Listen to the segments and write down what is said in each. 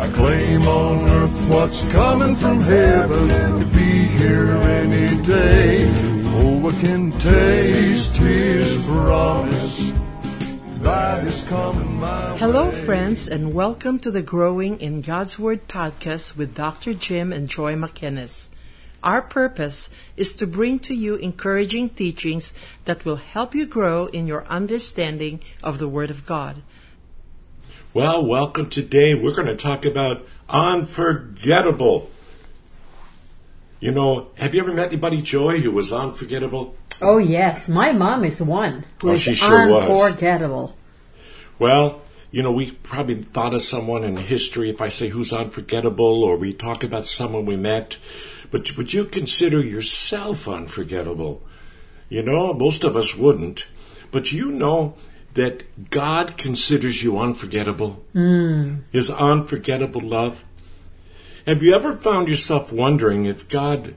I claim on earth what's coming from heaven could be here any day. Oh, I can taste his promise. That is coming my Hello, friends, and welcome to the Growing in God's Word podcast with Dr. Jim and Joy McInnes. Our purpose is to bring to you encouraging teachings that will help you grow in your understanding of the Word of God. Well, welcome today. We're going to talk about unforgettable. You know, have you ever met anybody, Joy, who was unforgettable? Oh yes, my mom is one who Oh, is she sure was. unforgettable. Well, you know, we probably thought of someone in history if I say who's unforgettable or we talk about someone we met. But would you consider yourself unforgettable? You know, most of us wouldn't. But you know that God considers you unforgettable? Hmm. His unforgettable love? Have you ever found yourself wondering if God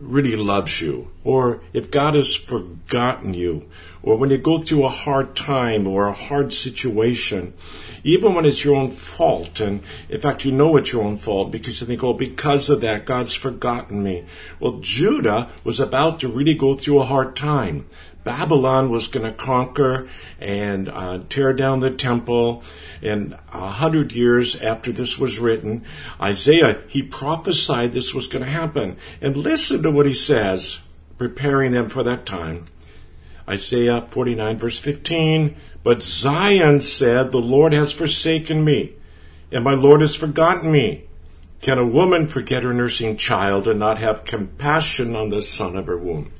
really loves you, or if God has forgotten you, or when you go through a hard time or a hard situation, even when it's your own fault, and in fact you know it's your own fault because you think, oh, because of that, God's forgotten me. Well, Judah was about to really go through a hard time. Babylon was going to conquer and uh, tear down the temple. And a hundred years after this was written, Isaiah, he prophesied this was going to happen. And listen to what he says, preparing them for that time. Isaiah 49 verse 15, But Zion said, The Lord has forsaken me, and my Lord has forgotten me. Can a woman forget her nursing child and not have compassion on the son of her womb?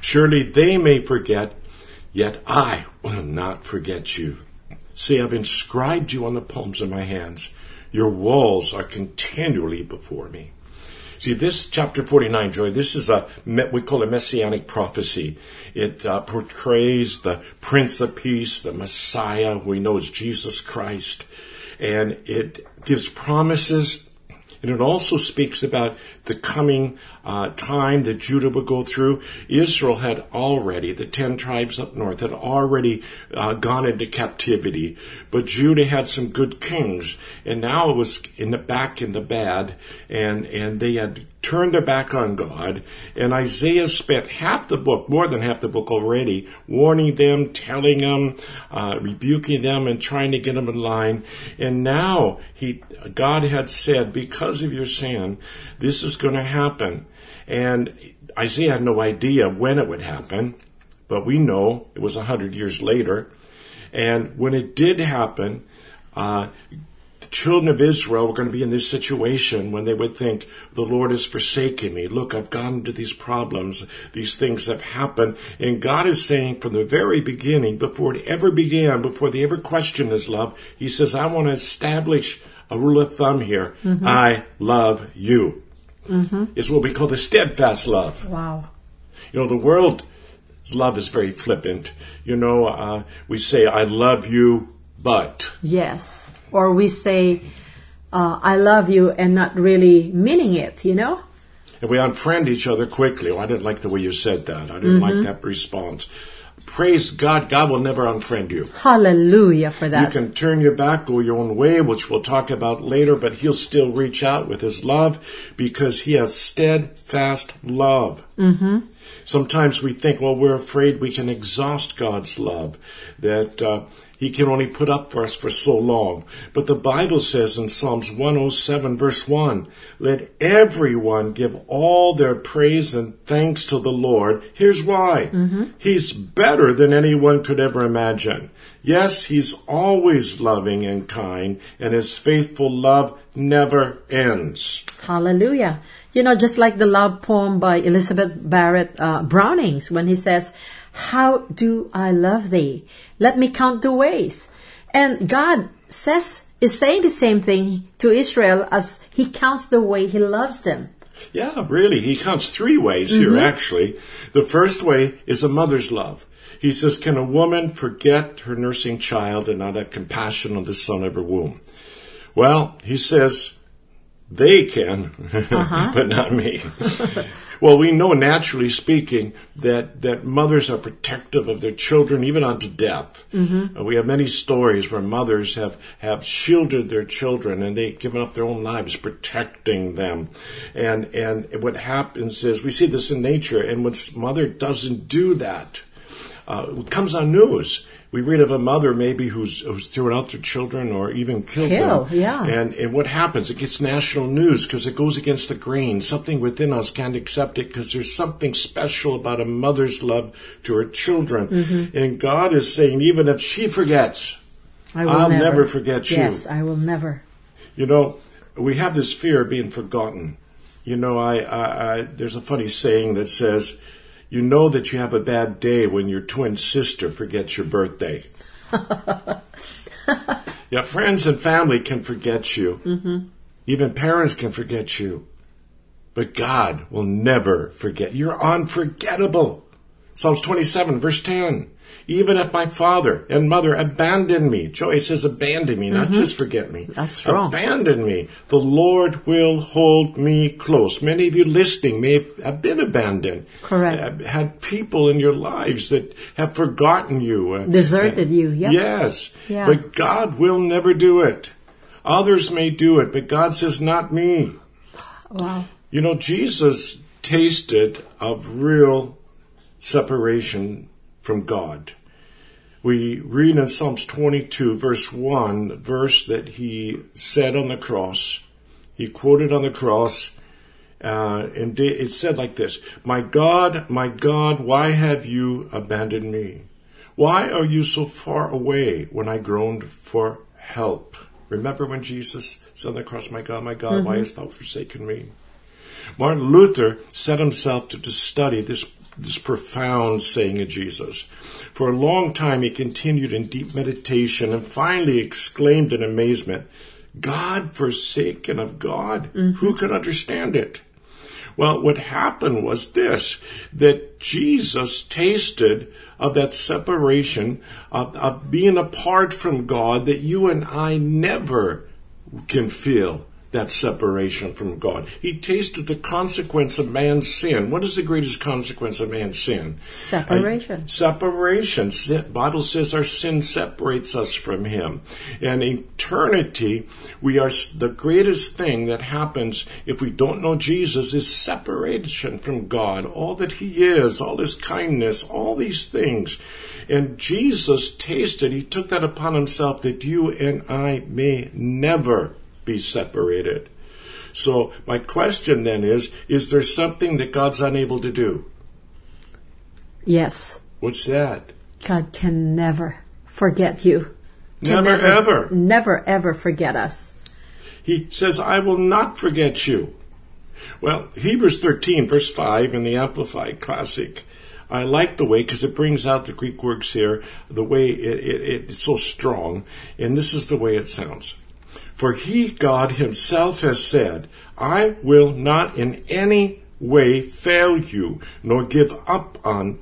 Surely they may forget, yet I will not forget you. See, I've inscribed you on the palms of my hands. Your walls are continually before me. See, this chapter 49, Joy, this is a, we call it messianic prophecy. It uh, portrays the Prince of Peace, the Messiah, we know is Jesus Christ. And it gives promises and it also speaks about the coming uh, time that Judah would go through. Israel had already, the ten tribes up north, had already uh, gone into captivity, but Judah had some good kings, and now it was in the back in the bad, and and they had turned their back on God. And Isaiah spent half the book, more than half the book already, warning them, telling them, uh, rebuking them, and trying to get them in line. And now he, God had said, because of your sin, this is going to happen. And Isaiah had no idea when it would happen, but we know it was a hundred years later. And when it did happen, uh, the children of Israel were going to be in this situation when they would think, the Lord has forsaken me. Look, I've gone into these problems. These things have happened. And God is saying from the very beginning, before it ever began, before they ever questioned his love, he says, I want to establish a rule of thumb here. I love you. It's what we call the steadfast love. Wow. You know, the world's love is very flippant. You know, uh, we say, I love you, but. Yes. Or we say, uh, "I love you," and not really meaning it. You know. And we unfriend each other quickly. Oh, I didn't like the way you said that. I didn't like that response. Praise God, God will never unfriend you. Hallelujah for that. You can turn your back, go your own way, which we'll talk about later, but He'll still reach out with His love because He has steadfast love. Mm-hmm. Sometimes we think, well, we're afraid we can exhaust God's love, that uh, He can only put up for us for so long. But the Bible says in Psalms 107, verse 1, let everyone give all their praise and thanks to the Lord. Here's why. He's better than anyone could ever imagine. Yes, He's always loving and kind, and His faithful love never ends. Hallelujah. You know, just like the love poem by Elizabeth Barrett uh, Brownings when he says, How do I love thee? Let me count the ways. And God says, is saying the same thing to Israel as he counts the way he loves them. Yeah, really. He counts three ways here, mm-hmm. actually. The first way is a mother's love. He says, Can a woman forget her nursing child and not have compassion on the son of her womb? Well, he says, They can, uh-huh. but not me. well, we know naturally speaking that, that mothers are protective of their children even unto death. Uh, we have many stories where mothers have, have shielded their children and they've given up their own lives protecting them. And, and what happens is we see this in nature and when mother doesn't do that, uh, it comes on news. We read of a mother maybe who's who's thrown out their children or even killed Kill, them. yeah. And and what happens? It gets national news because it goes against the grain. Something within us can't accept it because there's something special about a mother's love to her children. Mm-hmm. And God is saying, even if she forgets, I will I'll never forget you. Yes, I will never. you know, we have this fear of being forgotten. You know, I, I, I there's a funny saying that says, "You know that you have a bad day when your twin sister forgets your birthday." yeah, friends and family can forget you. Mm-hmm. Even parents can forget you, but God will never forget. You're unforgettable. Psalms 27, verse 10. Even if my father and mother abandon me, Joy says abandon me, not just forget me. That's strong. Abandon me. The Lord will hold me close. Many of you listening may have been abandoned. Correct. Had people in your lives that have forgotten you. uh, Deserted you, yep. Yes. Yeah. But God will never do it. Others may do it, but God says, not me. Wow. You know, Jesus tasted of real separation from God. We read in Psalms 22, verse 1, the verse that he said on the cross. He quoted on the cross, uh, and it said like this My God, my God, why have you abandoned me? Why are you so far away when I groaned for help? Remember when Jesus said on the cross, My God, my God, why hast thou forsaken me? Martin Luther set himself to, to study this, this profound saying of Jesus. For a long time, he continued in deep meditation and finally exclaimed in amazement, God forsaken of God? Mm-hmm. Who can understand it? Well, what happened was this, that Jesus tasted of that separation, of, of being apart from God, that you and I never can feel that separation from God. He tasted the consequence of man's sin. What is the greatest consequence of man's sin? Separation. Uh, separation. Sin, Bible says our sin separates us from Him. And eternity, we are the greatest thing that happens if we don't know Jesus is separation from God. All that He is, all His kindness, all these things. And Jesus tasted, He took that upon Himself that you and I may never be separated. So my question then is, is there something that God's unable to do? Yes. What's that? God can never forget you. Can Never, ever. Never ever forget us. He says, I will not forget you. Well, Hebrews 13, verse 5 in the Amplified Classic. I like the way, because it brings out the Greek words here, the way it, it, it's so strong. And this is the way it sounds. For he, God himself, has said, I will not in any way fail you, nor give up on,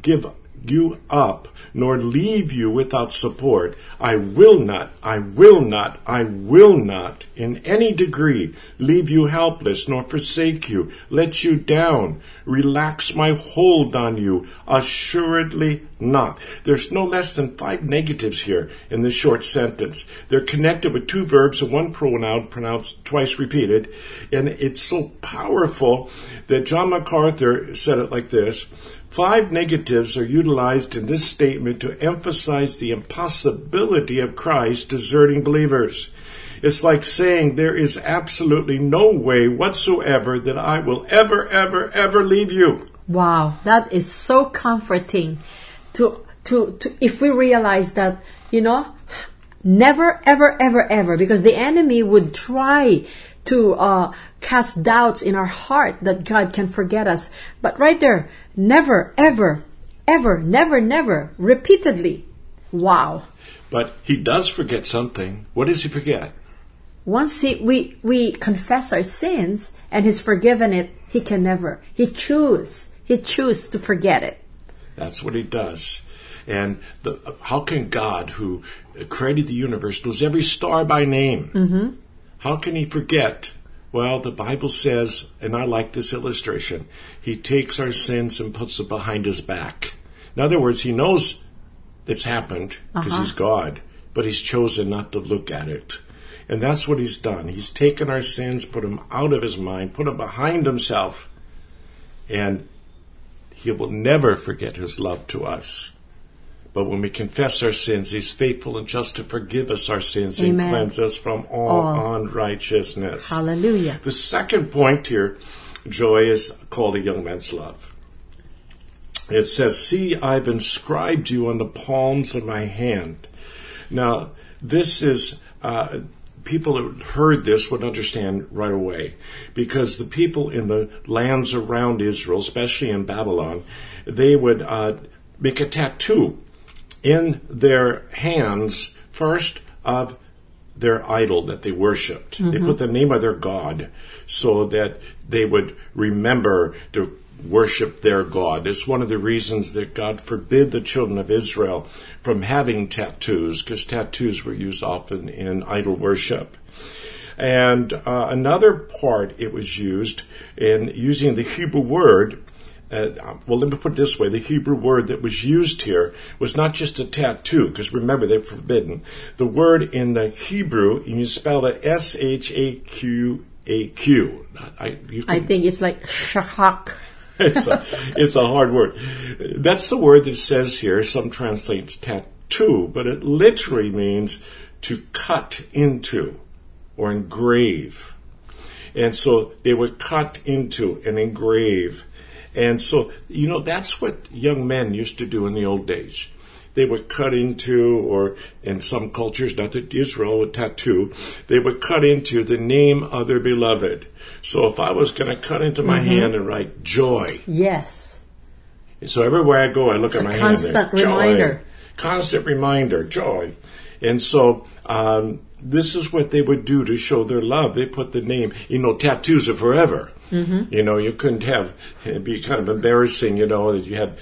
give you up, nor leave you without support. I will not, I will not, I will not in any degree leave you helpless, nor forsake you, let you down, relax my hold on you, assuredly not. There's no less than five negatives here in this short sentence. They're connected with two verbs and one pronoun pronounced twice repeated, and it's so powerful that John MacArthur said it like this. Five negatives are utilized in this statement to emphasize the impossibility of Christ deserting believers. It's like saying there is absolutely no way whatsoever that I will ever, ever, ever leave you. Wow, that is so comforting to to to if we realize that, you know, never ever ever ever because the enemy would try to uh, cast doubts in our heart that God can forget us. But right there, never ever ever never never repeatedly. Wow. But he does forget something. What does he forget? Once he, we we confess our sins and he's forgiven it, he can never. He choose. He choose to forget it. That's what he does. And the, how can God, who created the universe, knows every star by name, how can he forget Well, the Bible says, and I like this illustration, He takes our sins and puts them behind His back. In other words, He knows it's happened because Uh-huh. He's God, but He's chosen not to look at it. And that's what He's done. He's taken our sins, put them out of His mind, put them behind Himself, and He will never forget His love to us. But when we confess our sins, He's faithful and just to forgive us our sins Amen. and cleanse us from all, All. unrighteousness. Hallelujah. The second point here, Joy, is called a young man's love. It says, See, I've inscribed you on the palms of my hand. Now, this is, uh, people that heard this would understand right away because the people in the lands around Israel, especially in Babylon, they would uh, make a tattoo in their hands first of their idol that they worshipped. They put the name of their god so that they would remember to worship their God. It's one of the reasons that God forbid the children of Israel from having tattoos, because tattoos were used often in idol worship. And uh, another part it was used in using the Hebrew word. Uh, well, let me put it this way: the Hebrew word that was used here was not just a tattoo, because remember they're forbidden. The word in the Hebrew, and you spell it S H A Q A Q. I, you I can- think it's like shahak. it's a, it's a hard word. That's the word that says here. Some translate tattoo, but it literally means to cut into or engrave. And so they would cut into and engrave. And so, you know, that's what young men used to do in the old days. They would cut into, or in some cultures, not that Israel would tattoo, they would cut into the name of their beloved. So if I was going to cut into my hand and write joy, Yes. so everywhere I go, I look It's at my constant hand. Joy. reminder. Constant reminder, joy. And so um, this is what they would do to show their love. They put the name. You know, tattoos are forever. Mm-hmm. You know, you couldn't have. It'd be kind of embarrassing. You know that you had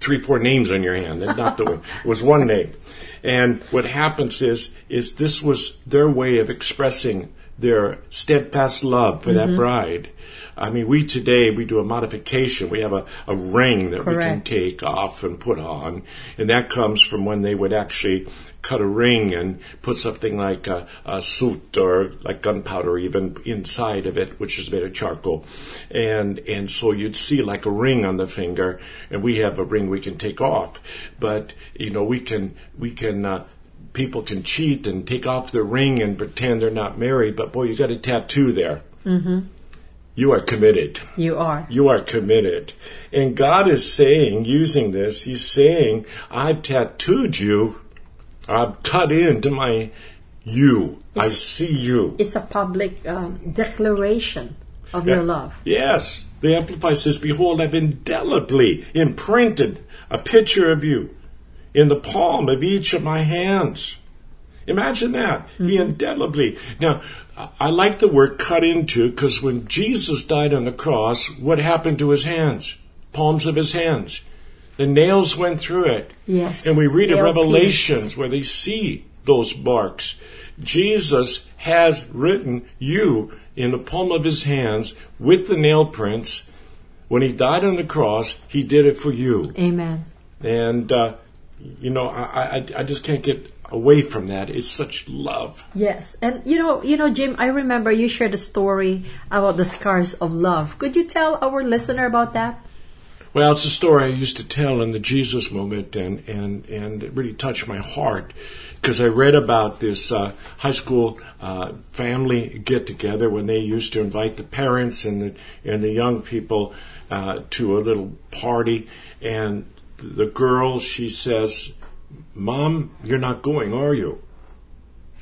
three, four names on your hand, and not the one. It was one name. And what happens is, is this was their way of expressing their steadfast love for that bride. I mean, we today we do a modification. We have a, a ring that we can take off and put on, and that comes from when they would actually cut a ring and put something like a, a soot or like gunpowder even inside of it, which is made of charcoal, and and so you'd see like a ring on the finger, and we have a ring we can take off, but you know we can we can. Uh, People can cheat and take off their ring and pretend they're not married, but boy, you got a tattoo there. Mm-hmm. You are committed. You are. You are committed. And God is saying, using this, He's saying, I've tattooed you. I've cut into my you. I see you. It's a public um, declaration of your love. Yes. The Amplified says, Behold, I've indelibly imprinted a picture of you in the palm of each of my hands. Imagine that. He indelibly. Now, I like the word cut into because when Jesus died on the cross, what happened to his hands? Palms of his hands. The nails went through it. Yes. And we read in Revelations pierced. where they see those marks. Jesus has written you in the palm of his hands with the nail prints. When he died on the cross, he did it for you. Amen. And, uh, you know, I, I, I just can't get away from that. It's such love. Yes, and you know, you know, Jim. I remember you shared a story about the scars of love. Could you tell our listener about that? Well, it's a story I used to tell in the Jesus movement, and and and it really touched my heart because I read about this uh, high school uh, family get together when they used to invite the parents and the and the young people uh, to a little party, and the girl she says, "Mom, you're not going, are you?"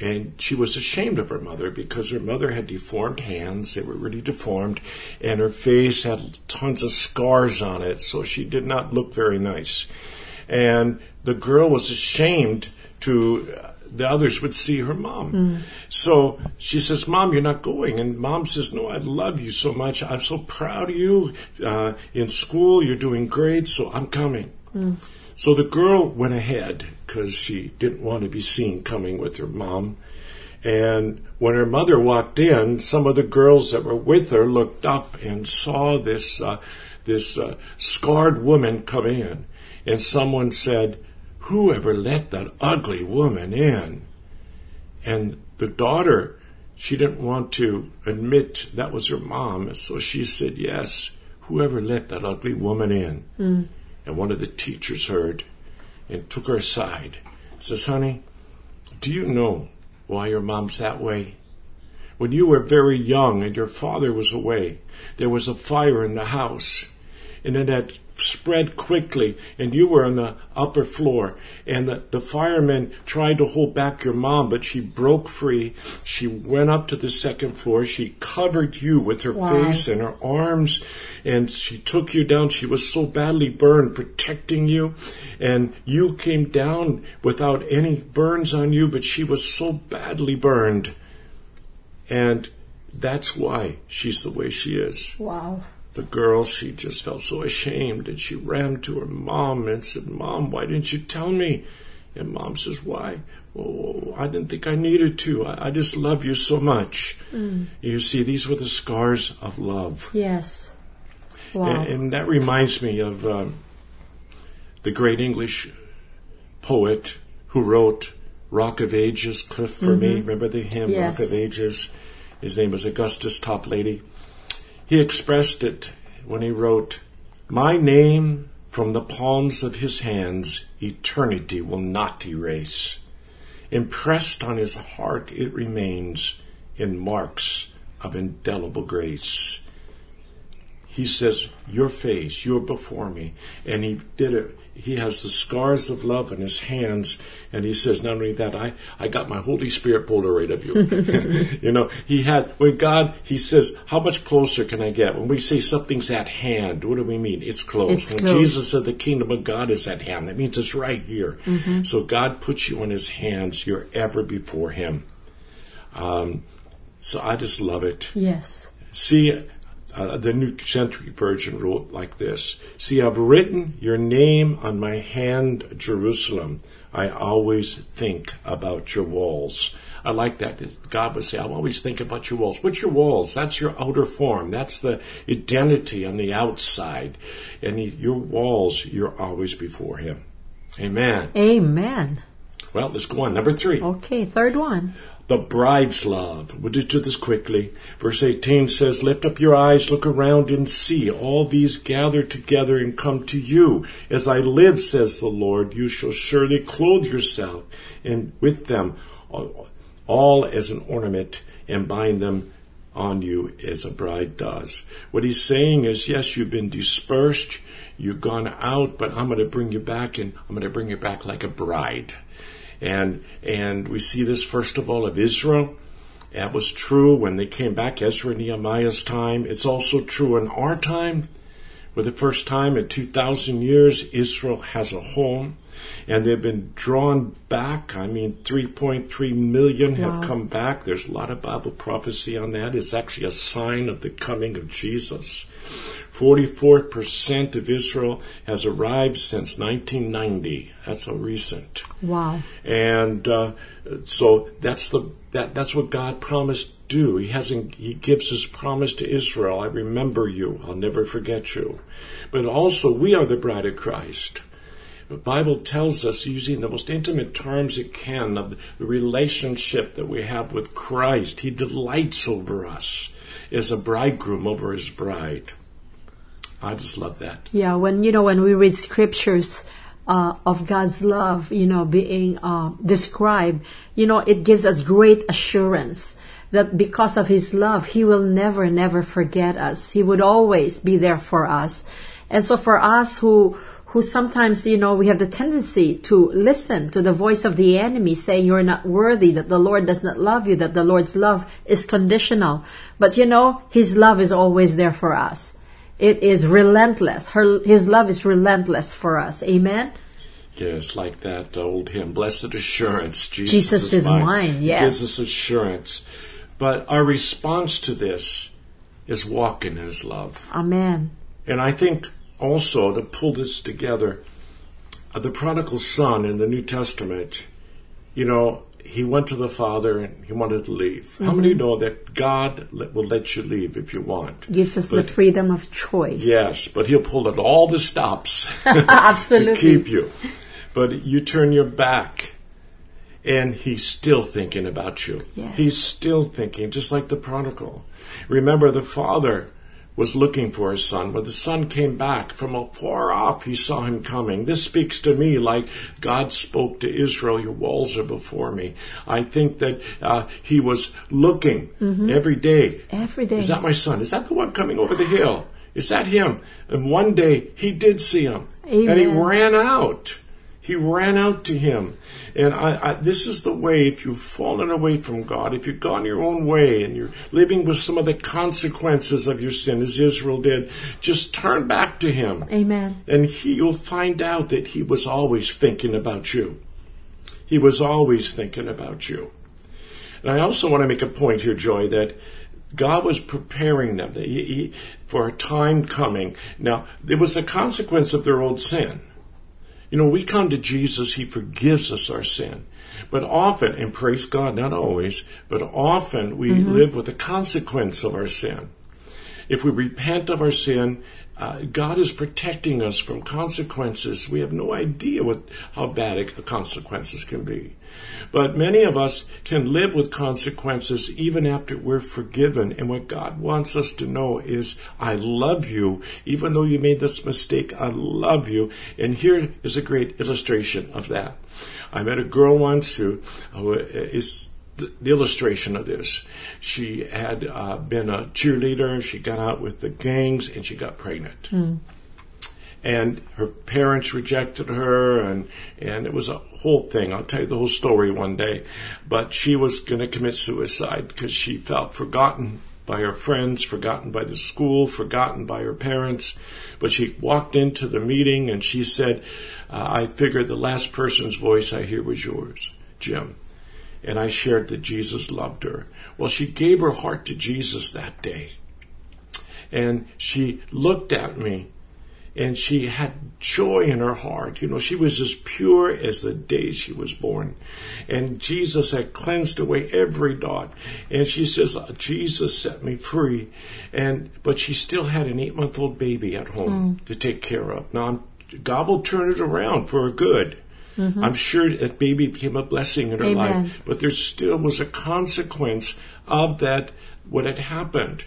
And she was ashamed of her mother because her mother had deformed hands. They were really deformed. And her face had tons of scars on it. So she did not look very nice. And the girl was ashamed to, uh, the others would see her mom. So she says, Mom, you're not going. And mom says, No, I love you so much. I'm so proud of you. Uh, in school, you're doing great. So I'm coming. So the girl went ahead because she didn't want to be seen coming with her mom. And when her mother walked in, some of the girls that were with her looked up and saw this uh, this uh, scarred woman come in, and someone said, "Whoever let that ugly woman in?" And the daughter, she didn't want to admit that was her mom, so she said, "Yes, whoever let that ugly woman in." Mm. And one of the teachers heard and took her aside. Says, "Honey, do you know why your mom's that way. When you were very young and your father was away, there was a fire in the house, and it had spread quickly, and you were on the upper floor, and the, the firemen tried to hold back your mom, but she broke free. She went up to the second floor. She covered you with her Wow. face and her arms, and she took you down. She was so badly burned, protecting you, and you came down without any burns on you, but she was so badly burned. And that's why she's the way she is Wow. The girl, she just felt so ashamed and she ran to her mom and said, Mom, why didn't you tell me? And mom says, Why? Well, I didn't think I needed to. I, I just love you so much. You see, these were the scars of love. Yes. Wow. And, and that reminds me of um, the great English poet who wrote Rock of Ages, Cleft for Me. Remember the hymn, Yes. Rock of Ages? His name was Augustus Toplady. He expressed it when he wrote, My name from the palms of his hands eternity will not erase. Impressed on his heart it remains in marks of indelible grace he says, Your face, you're before me. And he did it. He has the scars of love in his hands. And he says, Not only that, I, I got my Holy Spirit Polaroid of you. you know, he had, when God, he says, How much closer can I get? When we say something's at hand, what do we mean? It's close. It's when close. Jesus said the kingdom of God is at hand, that means it's right here. So God puts you in his hands. You're ever before him. Um, so I just love it. yes. See, uh, the New Century Version wrote like this See, I've written your name on my hand, Jerusalem. I always think about your walls. I like that. God would say, I always think about your walls. What's your walls? That's your outer form. That's the identity on the outside. And he, your walls, you're always before Him. Amen. Amen. Well, let's go on. Number three. Okay, third one. The bride's love. We'll just do this quickly. Verse 18 says, Lift up your eyes, look around and see. All these gather together and come to you. As I live, says the Lord, you shall surely clothe yourself and with them all as an ornament and bind them on you as a bride does. What he's saying is, yes, you've been dispersed, you've gone out, but I'm going to bring you back and I'm going to bring you back like a bride. And, and we see this first of all of Israel. That was true when they came back, Ezra and Nehemiah's time. It's also true in our time. For the first time in 2,000 years, Israel has a home. And they've been drawn back. I mean, 3.3 million have Wow. come back. There's a lot of Bible prophecy on that. It's actually a sign of the coming of Jesus. 44% of Israel has arrived since 1990. That's a recent Wow. and uh, so that's the that that's what God promised to do. He hasn't. He gives His promise to Israel. I remember you. I'll never forget you. But also, we are the bride of Christ. The Bible tells us, using the most intimate terms it can, of the relationship that we have with Christ. He delights over us as a bridegroom over his bride. I just love that. Yeah, when you know when we read scriptures uh, of God's love, you know, being uh, described, you know, it gives us great assurance that because of His love, He will never, never forget us. He would always be there for us. And so, for us who who sometimes, you know, we have the tendency to listen to the voice of the enemy saying you're not worthy, that the Lord does not love you, that the Lord's love is conditional. But you know, His love is always there for us. It is relentless. Her, his love is relentless for us. Amen. Yes, like that old hymn, Blessed Assurance. Jesus, Jesus is mine, He yes. gives us assurance. But our response to this is walk in His love. Amen. And I think also to pull this together, uh, the prodigal son in the New Testament, you know, he went to the Father and he wanted to leave. How many mm-hmm. know that God will let you leave if you want? Gives us the freedom of choice. Yes, but he'll pull at all the stops Absolutely. to keep you. But you turn your back, and he's still thinking about you. Yes. He's still thinking, just like the prodigal. Remember, the father was looking for his son. When the son came back from afar off, he saw him coming. This speaks to me like God spoke to Israel, Your walls are before me. I think that uh, he was looking every day. Every day. Is that my son? Is that the one coming over the hill? Is that him? And one day he did see him. And he ran out. He ran out to him. And I, I, this is the way, if you've fallen away from God, if you've gone your own way and you're living with some of the consequences of your sin, as Israel did, just turn back to him. Amen. And he, you'll find out that he was always thinking about you. He was always thinking about you. And I also want to make a point here, Joy, that God was preparing them he, he, for a time coming. Now, it was a consequence of their old sin. You know, we come to Jesus, He forgives us our sin. But often, and praise God, not always, but often we live with the consequence of our sin. If we repent of our sin, uh, God is protecting us from consequences. We have no idea what how bad it- the consequences can be. But many of us can live with consequences even after we're forgiven. And what God wants us to know is, I love you. Even though you made this mistake, I love you. And here is a great illustration of that. I met a girl once who uh, the, the illustration of this. She had uh, been a cheerleader. She got out with the gangs and she got pregnant. And her parents rejected her, and and it was a whole thing. I'll tell you the whole story one day. But she was going to commit suicide because she felt forgotten by her friends, forgotten by the school, forgotten by her parents. But she walked into the meeting and she said, uh, "I figured the last person's voice I hear was yours, Jim." and I shared that Jesus loved her. Well, she gave her heart to Jesus that day. And she looked at me and she had joy in her heart. You know, she was as pure as the day she was born. And Jesus had cleansed away every dot. And she says, Jesus set me free. And, but she still had an eight month old baby at home mm. to take care of. Now, I'm, God will turn it around for her good. Mm-hmm. I'm sure that baby became a blessing in her Amen. life, but there still was a consequence of that, what had happened.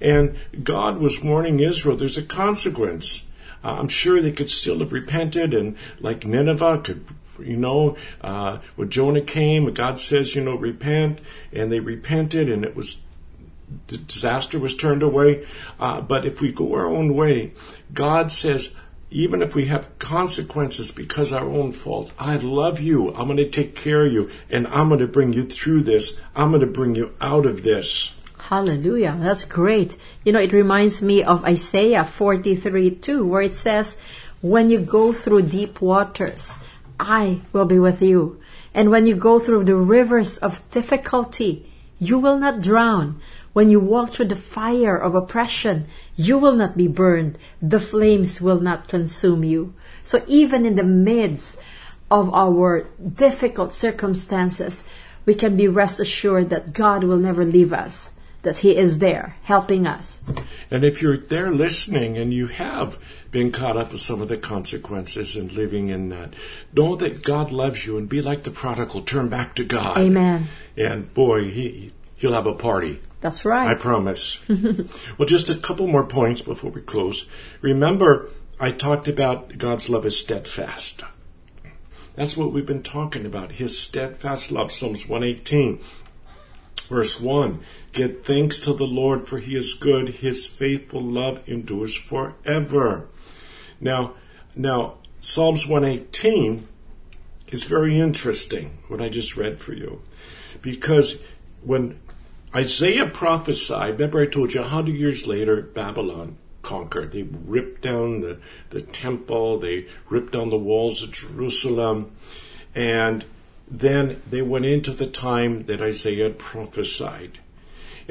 And God was warning Israel, there's a consequence. Uh, I'm sure they could still have repented and like Nineveh could, you know, uh, when Jonah came, God says, you know, repent, and they repented and it was the disaster was turned away. Uh, but if we go our own way, God says, even if we have consequences because our own fault, I love you. I'm going to take care of you and I'm going to bring you through this. I'm going to bring you out of this. Hallelujah. That's great. You know, it reminds me of Isaiah 43 2, where it says, When you go through deep waters, I will be with you. And when you go through the rivers of difficulty, you will not drown. When you walk through the fire of oppression, you will not be burned. The flames will not consume you. So even in the midst of our difficult circumstances, we can be rest assured that God will never leave us, that He is there helping us. And if you're there listening and you have been caught up with some of the consequences and living in that, know that God loves you and be like the prodigal. Turn back to God. Amen. And boy, he, he'll have a party. That's right. I promise. well, just a couple more points before we close. Remember, I talked about God's love is steadfast. That's what we've been talking about. His steadfast love. Psalms 118, verse 1. Give thanks to the Lord, for he is good. His faithful love endures forever. Now, now, Psalms 118 is very interesting, what I just read for you. Because when Isaiah prophesied, remember I told you 100 years later, Babylon conquered. They ripped down the, the temple, they ripped down the walls of Jerusalem, and then they went into the time that Isaiah prophesied.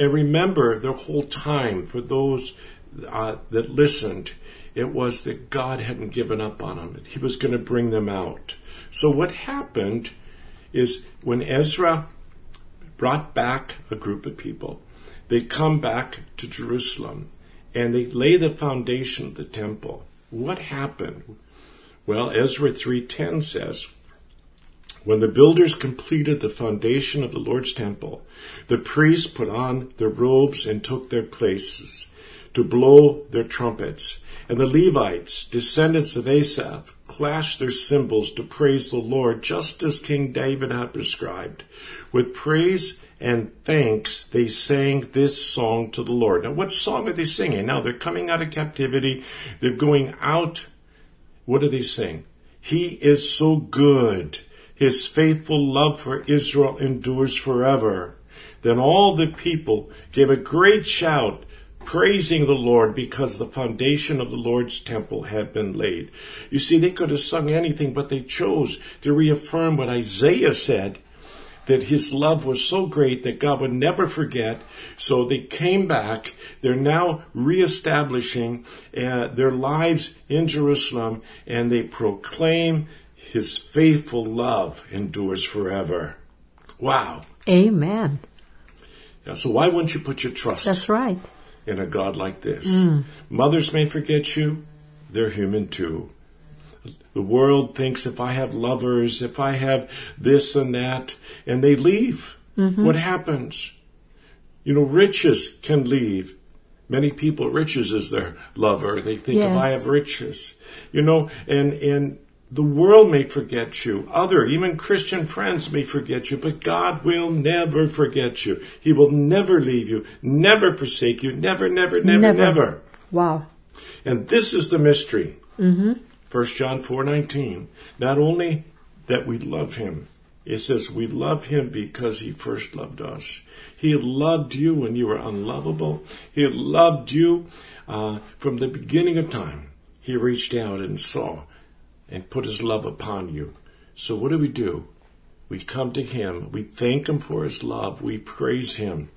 And remember, the whole time, for those uh, that listened, it was that God hadn't given up on them. He was going to bring them out. So what happened is when Ezra brought back a group of people, they come back to Jerusalem and they lay the foundation of the temple. What happened? Well, Ezra 3:10 says, when the builders completed the foundation of the Lord's temple, the priests put on their robes and took their places to blow their trumpets, and the Levites, descendants of Asaph, clashed their cymbals to praise the Lord, just as King David had prescribed. With praise and thanks, they sang this song to the Lord. Now, what song are they singing? Now, they're coming out of captivity. They're going out. What do they sing? He is so good. His faithful love for Israel endures forever. Then all the people gave a great shout, praising the Lord because the foundation of the Lord's temple had been laid. You see, they could have sung anything, but they chose to reaffirm what Isaiah said that his love was so great that God would never forget. So they came back. They're now reestablishing uh, their lives in Jerusalem and they proclaim his faithful love endures forever. Wow. Amen. Yeah, so why wouldn't you put your trust That's right. in a God like this? Mm. Mothers may forget you. They're human too. The world thinks if I have lovers, if I have this and that, and they leave, mm-hmm. what happens? You know, riches can leave. Many people, riches is their lover. They think if I have riches, you know, and, and the world may forget you. Other, even Christian friends may forget you, but God will never forget you. He will never leave you, never forsake you, never, never, never, Never. never. Wow. And this is the mystery. Mm-hmm. 1 John 4.19. Not only that we love him, it says we love him because he first loved us. He loved you when you were unlovable. He loved you uh, from the beginning of time. He reached out and saw and put his love upon you. So what do we do? We come to him. We thank him for his love. We praise him.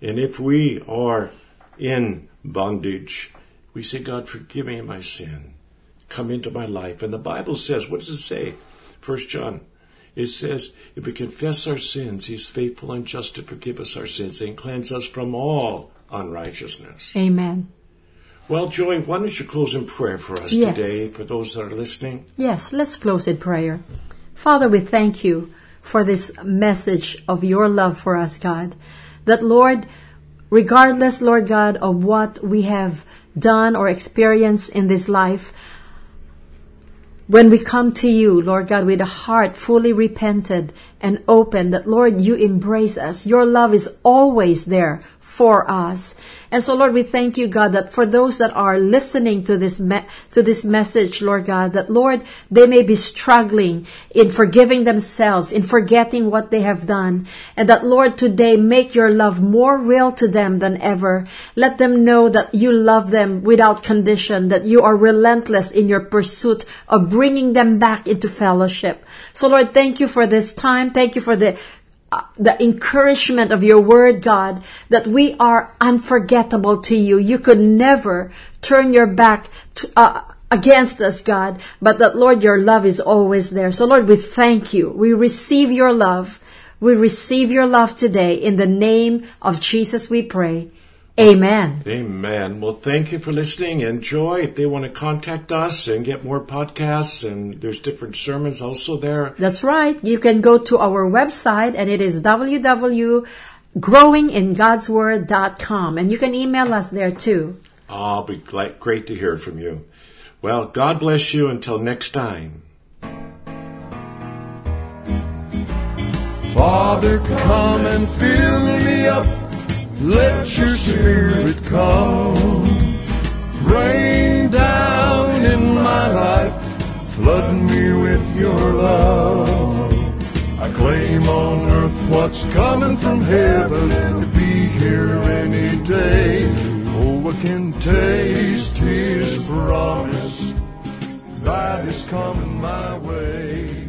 And if we are in bondage, we say, God, forgive me my sin. Come into my life. And the Bible says, what does it say? First John. It says, if we confess our sins, he's faithful and just to forgive us our sins and cleanse us from all unrighteousness. Amen. Well, Joy, why don't you close in prayer for us Yes. today, for those that are listening? Yes, let's close in prayer. Father, we thank you for this message of your love for us, God. That, Lord, regardless, Lord God, of what we have done or experienced in this life, when we come to you, Lord God, with a heart fully repented and open, that Lord, you embrace us. Your love is always there for us. And so, Lord, we thank you, God, that for those that are listening to this me- to this message, Lord God, that Lord, they may be struggling in forgiving themselves, in forgetting what they have done, and that Lord, today make your love more real to them than ever. Let them know that you love them without condition, that you are relentless in your pursuit of bringing them back into fellowship. So, Lord, thank you for this time. Thank you for the the encouragement of your word, God, that we are unforgettable to you. You could never turn your back to, uh, against us, God, but that, Lord, your love is always there. So, Lord, we thank you. We receive your love. We receive your love today. In the name of Jesus, we pray. Amen. Amen. Well, thank you for listening. Enjoy. If they want to contact us and get more podcasts, and there's different sermons also there. That's right. You can go to our website and it is www.growingingodsword.com and you can email us there too. I'll be glad, great to hear from you. Well, God bless you until next time. Father, come and fill me up. Let your spirit come. Rain down in my life. Flood me with your love. I claim on earth what's coming from heaven to be here any day. Oh, I can taste his promise that is coming my way.